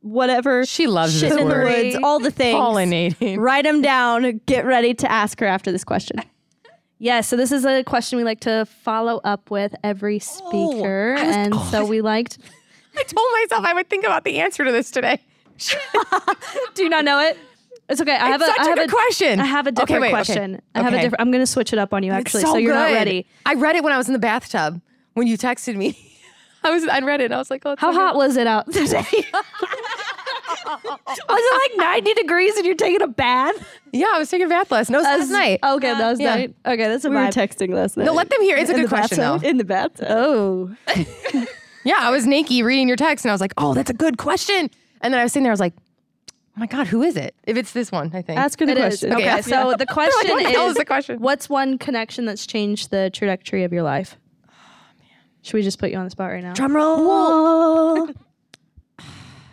whatever. She loves shit this in word. the woods, all the things. Pollinating. Write them down. Get ready to ask her after this question. Yeah, so this is a question we like to follow up with every oh, speaker. I was- and oh, so we liked I told myself I would think about the answer to this today. Do you not know it? It's okay. I have It's a such I a have good question. I have a Okay, different wait, okay. question. I have a Okay. different I'm gonna switch it up on you actually, so, you're not ready. I read it when I was in the bathtub when you texted me. I was I read it and I was like, oh, How so hot good. was it out today? was it like 90 degrees and you're taking a bath? Yeah, I was taking a bath last. No, it was last night. Okay, that was Yeah. night. Okay, that's a We were vibe. texting last night. No, let them hear. It's a In good the question though. bathtub? in the bathtub. oh. Yeah, I was naked reading your text and I was like, oh, that's a good question. And then I was sitting there, I was like, oh my God, who is it? If it's this one, I think. Ask her the It is. question. Okay, Okay, so the question what the hell is, is the question? what's one connection that's changed the trajectory of your life? Oh man. Should we just put you on the spot right now? Drum roll.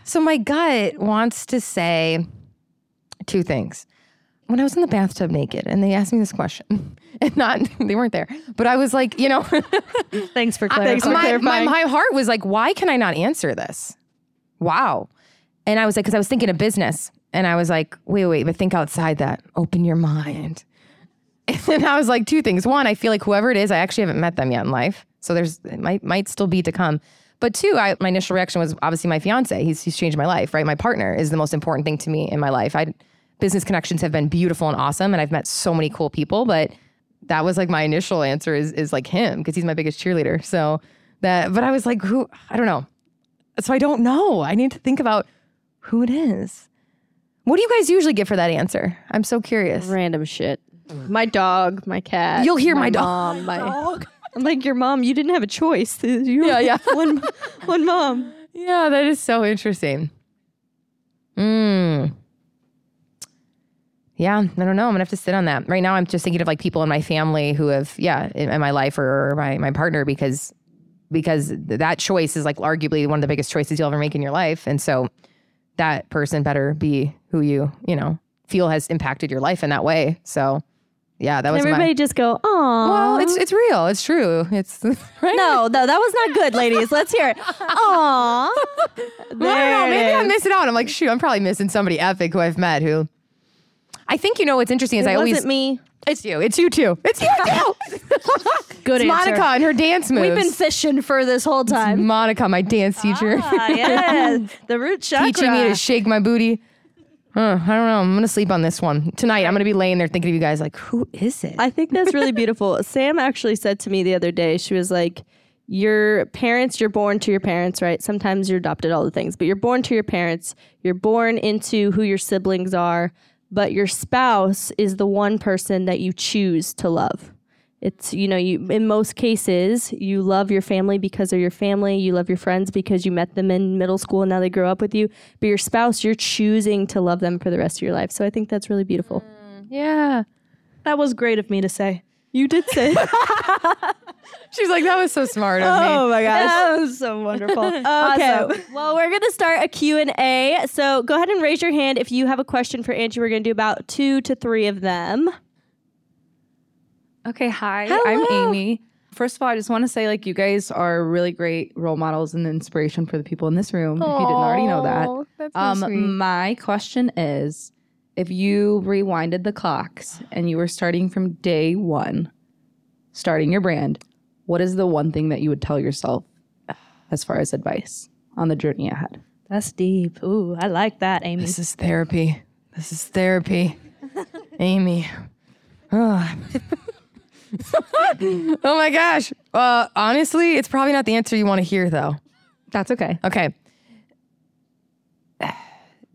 So my gut wants to say two things. When I was in the bathtub naked and they asked me this question, and not they weren't there, but I was like, you know, Thanks for clarifying. my, my, clarifying. my heart was like, why can I not answer this? Wow. And I was like, because I was thinking of business. And I was like, wait, wait, but think outside that. Open your mind. And I was like, two things. One, I feel like whoever it is, I actually haven't met them yet in life. So there's it might might still be to come. But two, I, my initial reaction was obviously my fiance. He's he's changed my life, right? My partner is the most important thing to me in my life. I business connections have been beautiful and awesome, and I've met so many cool people. But that was like my initial answer is is like him because he's my biggest cheerleader. So that, but I was like, who? I don't know. So I don't know. I need to think about who it is. What do you guys usually get for that answer? I'm so curious. Random shit. My dog, my cat. You'll hear my mom, my I'm like your mom. You didn't have a choice. You Yeah, yeah. one, one mom. Yeah, that is so interesting. Mm. Yeah, I don't know. I'm gonna have to sit on that. Right now, I'm just thinking of like people in my family who have, yeah, in, in my life or my my partner because because that choice is like arguably one of the biggest choices you'll ever make in your life, and so that person better be who you you know feel has impacted your life in that way. So yeah, that was my- Everybody just go, oh. well, it's it's real. It's true. It's right. no, no, that was not good, ladies. Let's hear it. Aw. I don't know. Maybe I'm missing out. I'm like, shoot, I'm probably missing somebody epic who I've met who. I think you know what's interesting is It I wasn't always. me. It's you. It's you too. It's you too. Good it's answer. Monica and her dance moves. We've been fishing for this whole time. Monica, my dance teacher, Ah, yeah. the root chakra. teaching me to shake my booty. Huh, I don't know. I'm gonna sleep on this one tonight. I'm gonna be laying there thinking of you guys like, who is it? I think that's really beautiful. Sam actually said to me the other day, she was like, Your parents, you're born to your parents, right? Sometimes you're adopted, all the things, but you're born to your parents. You're born into who your siblings are, but your spouse is the one person that you choose to love. It's, you know, you in most cases, you love your family because they're your family. You love your friends because you met them in middle school and now they grow up with you. But your spouse, you're choosing to love them for the rest of your life. So I think that's really beautiful. Mm, yeah. That was great of me to say. You did say She's like, that was so smart of me. Oh my gosh. That was so wonderful. okay. Well, we're going to start a Q&A. So go ahead and raise your hand if you have a question for Angie. We're going to do about two to three of them. Okay, hi. Hello. I'm Amy. First of all, I just want to say like you guys are really great role models and inspiration for the people in this room. if you didn't already know that. That's Um, my question is if you rewinded the clocks and you were starting from day 1, starting your brand, what is the one thing that you would tell yourself as far as advice on the journey ahead? That's deep. Ooh, I like that, Amy. This is therapy. This is therapy. Amy. Ugh. oh my gosh. Uh, honestly, it's probably not the answer you want to hear, though. That's okay. Okay.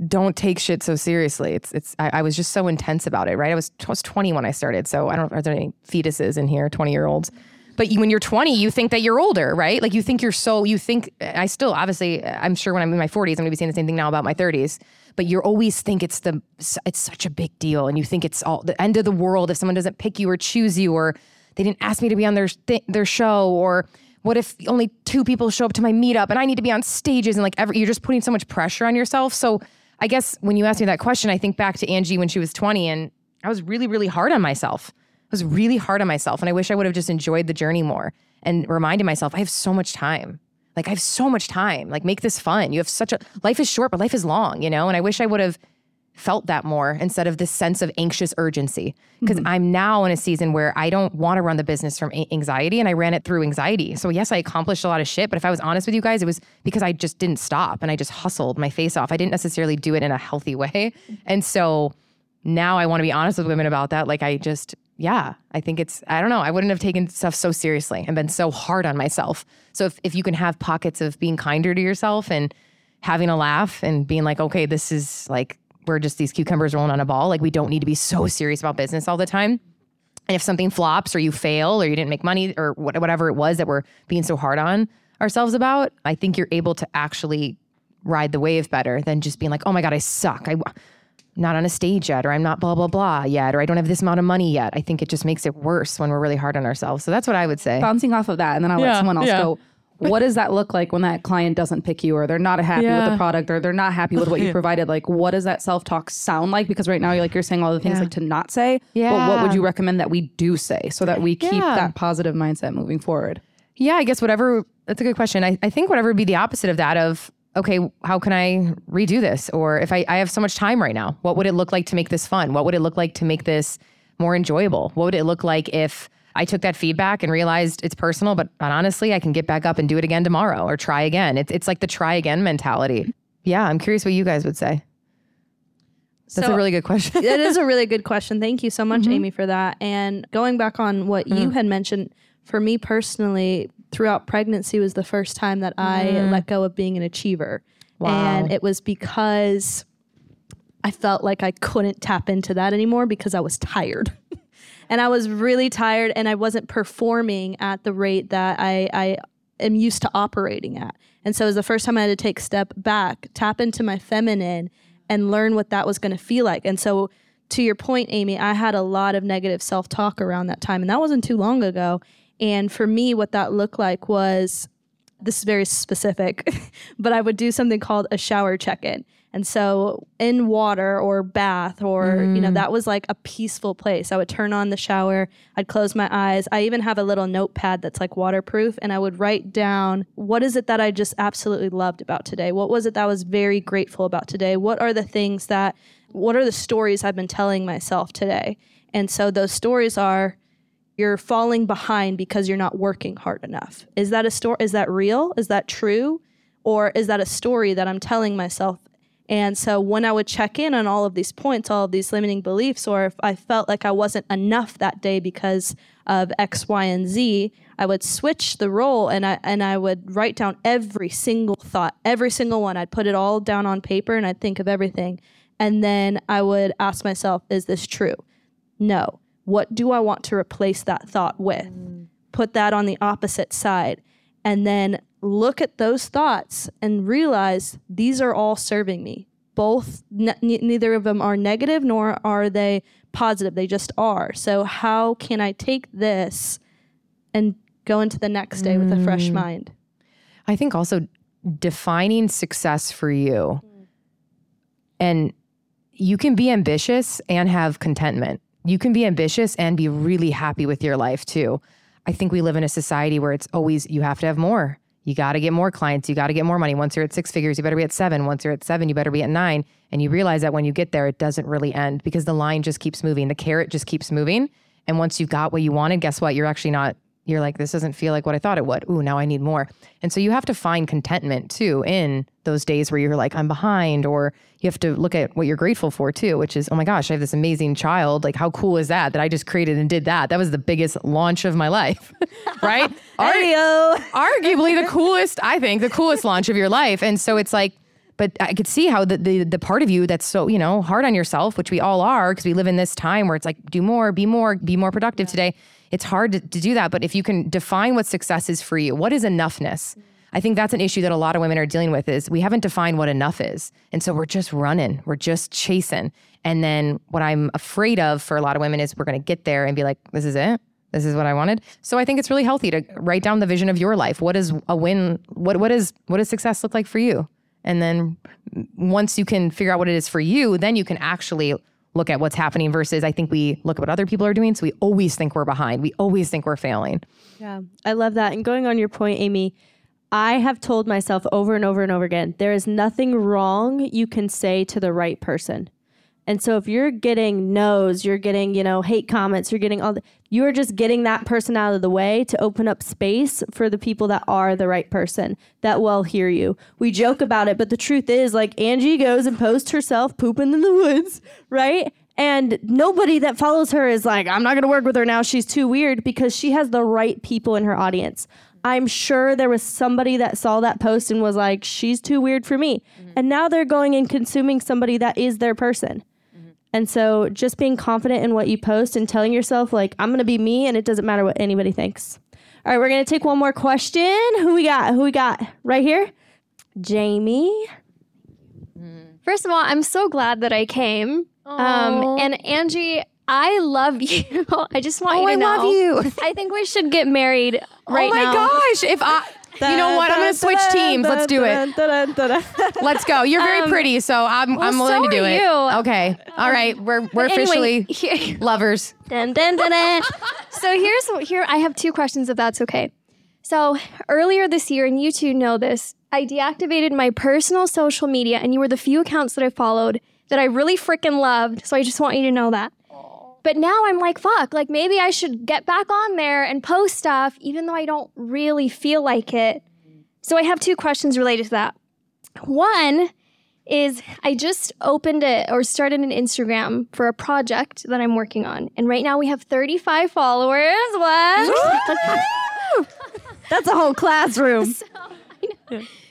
Don't take shit so seriously. It's it's. I, I was just so intense about it, right? I was I was 20 when I started, so I don't. Are there any fetuses in here? 20 year olds. But you, when you're 20, you think that you're older, right? Like you think you're so. You think I still obviously. I'm sure when I'm in my 40s, I'm going to be saying the same thing now about my 30s. But you always think it's the. It's such a big deal, and you think it's all the end of the world if someone doesn't pick you or choose you, or they didn't ask me to be on their th- their show, or what if only two people show up to my meetup and I need to be on stages and like every, you're just putting so much pressure on yourself. So I guess when you asked me that question, I think back to Angie when she was 20 and I was really, really hard on myself. I was really hard on myself. And I wish I would have just enjoyed the journey more and reminded myself, I have so much time. Like I have so much time. Like make this fun. You have such a life is short, but life is long, you know? And I wish I would have felt that more instead of this sense of anxious urgency. Because mm-hmm. I'm now in a season where I don't want to run the business from anxiety and I ran it through anxiety. So, yes, I accomplished a lot of shit, but if I was honest with you guys, it was because I just didn't stop and I just hustled my face off. I didn't necessarily do it in a healthy way. Mm-hmm. And so now I want to be honest with women about that. Like, I just, yeah, I think it's, I don't know, I wouldn't have taken stuff so seriously and been so hard on myself. So, if, if you can have pockets of being kinder to yourself and having a laugh and being like, okay, this is like, we're just these cucumbers rolling on a ball. Like we don't need to be so serious about business all the time. And if something flops or you fail or you didn't make money or what- whatever it was that we're being so hard on ourselves about, I think you're able to actually ride the wave better than just being like, oh my God, I suck. I, not on a stage yet, or I'm not blah, blah, blah yet, or I don't have this amount of money yet. I think it just makes it worse when we're really hard on ourselves. So that's what I would say. Bouncing off of that, and then I'll Yeah, let someone else yeah. go. What does that look like when that client doesn't pick you, or they're not happy with the product, or they're not happy with what you provided? Like, what does that self talk sound like? Because right now, you're like you're saying all the things Yeah. like to not say. Yeah. But what would you recommend that we do say so that we keep Yeah. that positive mindset moving forward? Yeah, I guess whatever. That's a good question. I, I think whatever would be the opposite of that of, okay, how can I redo this? Or if I, I have so much time right now, what would it look like to make this fun? What would it look like to make this more enjoyable? What would it look like if I took that feedback and realized it's personal, but, honestly, I can get back up and do it again tomorrow or try again. It's, it's like the try again mentality. Yeah, I'm curious what you guys would say. That's So- a really good question. that is a really good question. Thank you so much, Mm-hmm. Amy, for that. And going back on what Mm. you had mentioned, for me personally, throughout pregnancy was the first time that I let go of being an achiever. Mm. Wow. And it was because I felt like I couldn't tap into that anymore because I was tired. and I was really tired and I wasn't performing at the rate that I, I am used to operating at. And so it was the first time I had to take a step back, tap into my feminine and learn what that was going to feel like. And so to your point, Amy, I had a lot of negative self-talk around that time and that wasn't too long ago. And for me, what that looked like was this is very specific, but I would do something called a shower check in. And so in water or bath or, you know, mm. that was like a peaceful place. I would turn on the shower, I'd close my eyes. I even have a little notepad that's like waterproof and I would write down what is it that I just absolutely loved about today? What was it that I was very grateful about today? What are the things that, what are the stories I've been telling myself today? And so those stories are, you're falling behind because you're not working hard enough. Is that a story? Is that real? Is that true? Or is that a story that I'm telling myself? And so when I would check in on all of these points, all of these limiting beliefs, or if I felt like I wasn't enough that day because of X, Y, and Z, I would switch the role and I and I would write down every single thought, every single one. I'd put it all down on paper and I'd think of everything. And then I would ask myself, is this true? No. What do I want to replace that thought with? Mm. Put that on the opposite side. And then look at those thoughts and realize these are all serving me. Both, ne- ne- neither of them are negative nor are they positive. They just are. So, how can I take this and go into the next day with a fresh mm. mind? I think also defining success for you. Mm. And you can be ambitious and have contentment. You can be ambitious and be really happy with your life too. I think we live in a society where it's always you have to have more. You got to get more clients. You got to get more money. Once you're at six figures, you better be at seven. Once you're at seven, you better be at nine. And you realize that when you get there, it doesn't really end because the line just keeps moving. The carrot just keeps moving. And once you've got what you wanted, guess what? You're actually not, you're like, this doesn't feel like what I thought it would. Ooh, now I need more. And so you have to find contentment too in those days where you're like, I'm behind, or you have to look at what you're grateful for too, which is, oh my gosh, I have this amazing child. Like, how cool is that? That I just created and did that. That was the biggest launch of my life, right? Ar- arguably the coolest, I think, the coolest launch of your life. And so it's like, but I could see how the, the the part of you that's so you know hard on yourself, which we all are, because we live in this time where it's like do more, be more, be more productive today. It's hard to, to do that, but if you can define what success is for you, what is enoughness? I think that's an issue that a lot of women are dealing with is we haven't defined what enough is. And so we're just running, we're just chasing. And then what I'm afraid of for a lot of women is we're going to get there and be like, this is it. This is what I wanted. So I think it's really healthy to write down the vision of your life. What is a win? What what is what does success look like for you? And then once you can figure out what it is for you, then you can actually look at what's happening versus I think we look at what other people are doing. So we always think we're behind. We always think we're failing. Yeah, I love that. And going on your point, Amy, I have told myself over and over and over again there is nothing wrong you can say to the right person. And so if you're getting no's, you're getting, you know, hate comments, you're getting all the, you're just getting that person out of the way to open up space for the people that are the right person that will hear you. We joke about it, but the truth is like Angie goes and posts herself pooping in the woods, right? And nobody that follows her is like, I'm not going to work with her now. She's too weird because she has the right people in her audience. I'm sure there was somebody that saw that post and was like, she's too weird for me. Mm-hmm. And now they're going and consuming somebody that is their person. And so just being confident in what you post and telling yourself, like, I'm going to be me and it doesn't matter what anybody thinks. All right, we're going to take one more question. Who we got? Who we got? Right here? Jamie. First of all, I'm so glad that I came. Um, and Angie, I love you. I just want Oh, you to I know. I love you. I think we should get married right now. oh my now. gosh. If I you know what? I'm gonna switch teams. Let's do it. Let's go. You're very um, pretty, so I'm I'm willing so to do are it. you. Okay. All um, right. We're we're Anyway, officially here- lovers. Dun, dun, dun, dun. so here's here I have two questions if that's okay. So earlier this year, and you two know this, I deactivated my personal social media, and you were the few accounts that I followed that I really freaking loved. So I just want you to know that. But now I'm like, fuck, like maybe I should get back on there and post stuff, even though I don't really feel like it. So I have two questions related to that. One is I just opened it or started an Instagram for a project that I'm working on. And right now we have 35 followers. What? That's a whole classroom.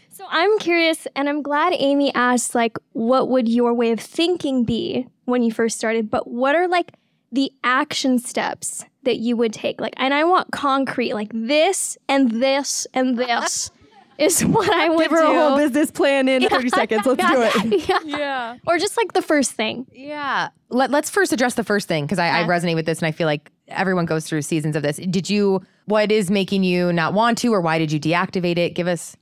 So I'm curious, and I'm glad Amy asked, like, what would your way of thinking be when you first started? But what are like the action steps that you would take? Like, and I want concrete, like this and this and this is what I would Give her do. a whole business plan in 30 seconds. Let's do it. yeah. yeah. Or just like the first thing. Yeah. Let, let's first address the first thing because I, I resonate with this and I feel like everyone goes through seasons of this. Did you, what is making you not want to or why did you deactivate it? Give us.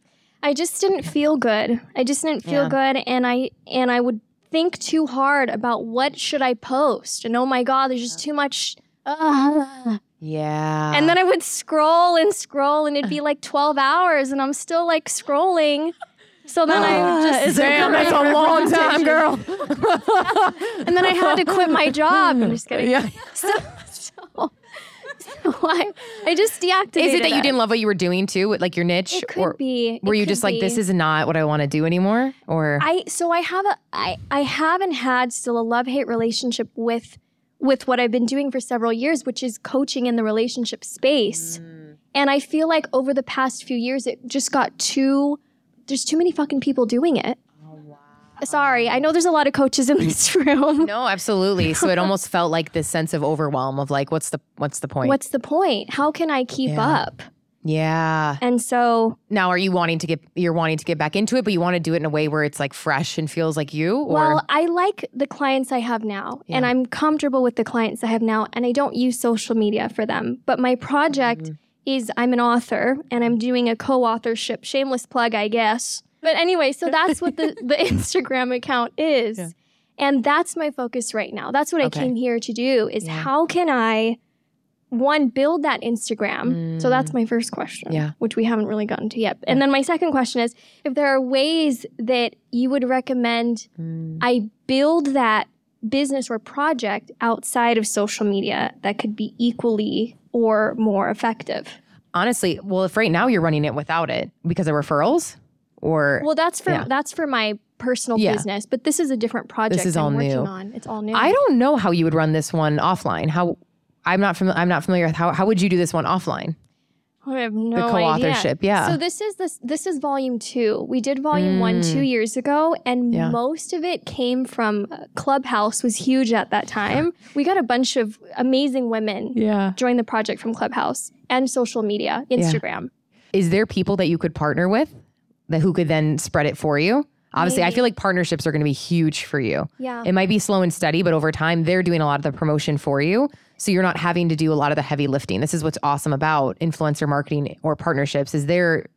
I just didn't feel good. I just didn't feel Yeah. good and I and I would think too hard about what should I post. And oh my god, there's just too much Ugh. Yeah. And then I would scroll and scroll, and it'd be like 12 hours, and I'm still like scrolling. So then I would just. Damn, that's a long time, girl. And then I had to quit my job. I'm just kidding. Yeah. So, so, so I, I just deactivated Is it that you didn't love what you were doing too, with, like your niche? It could or be. were It you just like, this is not what I want to do anymore? Or I so I have a I I haven't had still a love hate relationship with with what I've been doing for several years, which is coaching in the relationship space. Mm. And I feel like over the past few years, it just got too. There's too many fucking people doing it. Sorry, I know there's a lot of coaches in this room. no, absolutely. So it almost felt like this sense of overwhelm of like, what's the what's the point? What's the point? How can I keep Yeah. up? yeah. And so, Now, are you wanting to get you're wanting to get back into it, but you want to do it in a way where it's like fresh and feels like you? Or well, I like the clients I have now, and I'm comfortable with the clients I have now, and I don't use social media for them. But my project Mm-hmm. is I'm an author, and I'm doing a co-authorship. Shameless plug, I guess. But anyway, so that's what the the Instagram account is, and that's my focus right now. That's what Okay. I came here to do. Is how can I one build that Instagram? So that's my first question, Mm. Yeah. which we haven't really gotten to yet. And then my second question is if there are ways that you would recommend Mm. I build that business or project outside of social media that could be equally or more effective. honestly, well, if right now you're running it without it because of referrals, or Well, that's for Yeah. that's for my personal Yeah. business, but this is a different project this is I'm all working new. on. It's all new. I don't know how you would run this one offline. How I'm not familiar. I'm not familiar with how how would you do this one offline? I have no idea. co-authorship, yeah. So this is this this is volume two. We did volume one two years ago, and Mm. Yeah. most of it came from uh, Clubhouse. Was huge at that time. we got a bunch of amazing women Yeah. join the project from Clubhouse and social media, Instagram. Is there people that you could partner with that who could then spread it for you? Obviously, I feel like partnerships are going to be huge for you. Yeah. It might be slow and steady, but over time, they're doing a lot of the promotion for you. So you're not having to do a lot of the heavy lifting. This is what's awesome about influencer marketing or partnerships is they're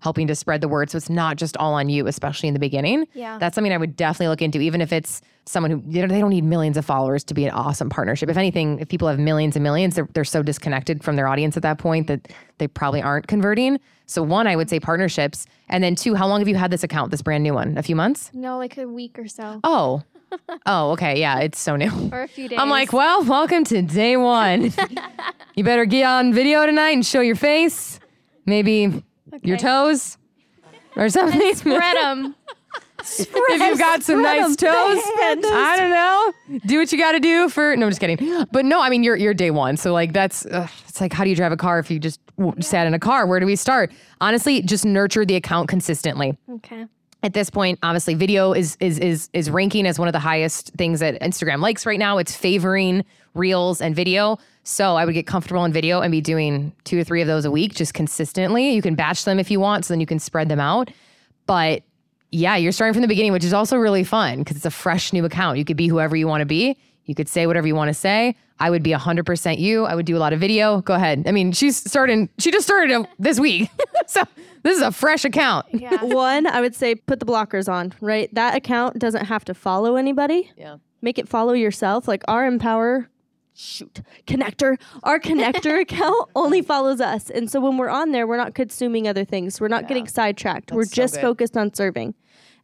helping to spread the word. So it's not just all on you, especially in the beginning. Yeah. That's something I would definitely look into, even if it's someone who you know, they don't need millions of followers to be an awesome partnership. If anything, if people have millions and millions, they're, they're so disconnected from their audience at that point that they probably aren't converting. So one, I would say partnerships. And then two, how long have you had this account, this brand new one? A few months? No, like a week or so, Oh. oh, okay. Yeah, it's so new. or a few days. I'm like, well, welcome to day one. you better get on video tonight and show your face, maybe your Okay. toes or something. spread them. if you've got some nice toes, I don't know. Do what you got to do for. No, I'm just kidding. But no, I mean you're you're day one, so like that's ugh, it's like how do you drive a car if you just w- sat in a car? Where do we start? Honestly, just nurture the account consistently. Okay. at this point obviously video is is is is ranking as one of the highest things that instagram likes right now. It's favoring reels and video. So i would get comfortable in video and be doing two or three of those a week just consistently. You can batch them if you want so then you can spread them out. But yeah you're starting from the beginning which is also really fun because it's a fresh new account. You could be whoever you want to be. You could say whatever you want to say i would be 100% you i would do a lot of video go ahead i mean she's starting she just started this week so this is a fresh account Yeah. One, I would say put the blockers on, right? That account doesn't have to follow anybody. Yeah. Make it follow yourself. Like our Empower shoot KonnectHer our KonnectHer account only follows us and so when we're on there we're not consuming other things we're not getting sidetracked we're just good. focused on serving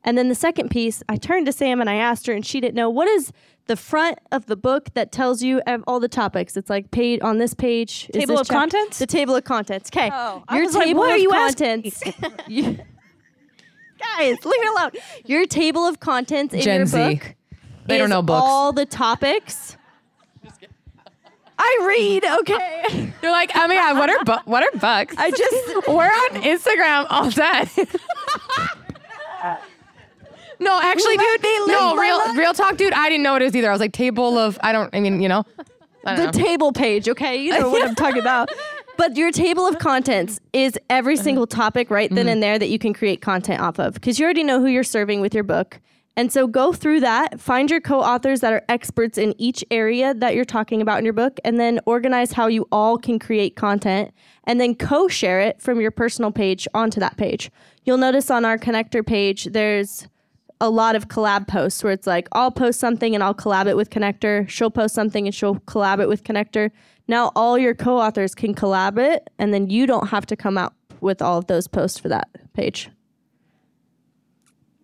And then the second piece, I turned to Sam and I asked her, and she didn't know what is the front of the book that tells you ev- all the topics. It's like paid on this page. is Table this of contents? The table of contents. Okay, Oh, I your was like, table what are of you asking contents. You- Guys, leave it alone. Your table of contents in Gen your Z. book. They don't know books. All the topics. I read. Okay. They're like, oh my god, what are bu- what are bucks? I just We're on Instagram all day. No, actually, dude. No, real real talk, dude. I didn't know what it was either. I was like, table of. I don't. I mean, you know. The know. table page, okay? You know what I'm talking about. But your table of contents is every single topic right then mm-hmm. and there that you can create content off of because you already know who you're serving with your book. And so go through that, find your co authors that are experts in each area that you're talking about in your book, and then organize how you all can create content and then co share it from your personal page onto that page. You'll notice on our KonnectHer page, there's a lot of collab posts where it's like I'll post something and I'll collab it with KonnectHer. She'll post something and she'll collab it with KonnectHer. Now all your co-authors can collab it, and then you don't have to come out with all of those posts for that page.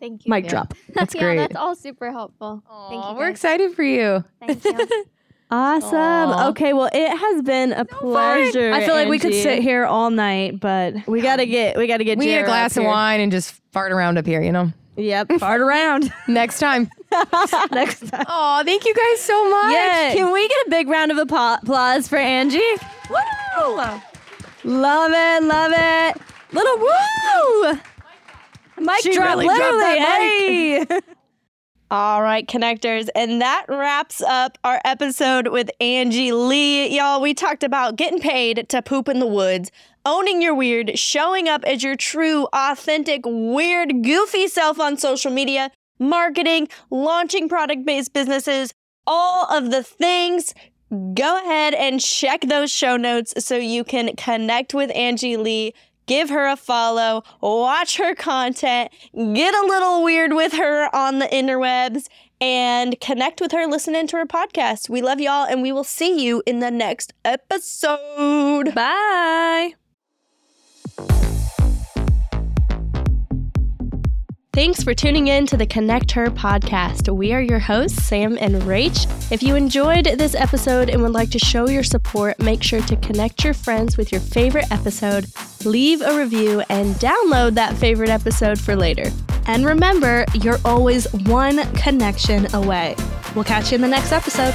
Thank you. Mic drop. That's yeah, great. that's all super helpful. Thank Aw, you. we're excited for you. Thank you. Awesome. Aw. Okay, well it has been a pleasure. I feel like we could sit here all night, but We gotta get we gotta get We need a glass of wine and just fart around up here, you know. Yep. fart around Next time. next time. Oh, thank you guys so much. Yeah. Can we get a big round of applause for Angie? Woo! Love it, love it. Little woo! Mic She drop, really dropped literally. hey. All right, connectors. And that wraps up our episode with Angie Lee. Y'all, we talked about getting paid to poop in the woods, owning your weird, showing up as your true, authentic, weird, goofy self on social media, marketing, launching product based businesses, all of the things. Go ahead and check those show notes so you can connect with Angie Lee. Give her a follow, watch her content, get a little weird with her on the interwebs, and connect with her listening to her podcast. We love y'all, and we will see you in the next episode. Bye. Thanks for tuning in to the KonnectHer podcast. We are your hosts, Sam and Rach. If you enjoyed this episode and would like to show your support, make sure to connect your friends with your favorite episode, leave a review, and download that favorite episode for later. And remember, you're always one connection away. We'll catch you in the next episode.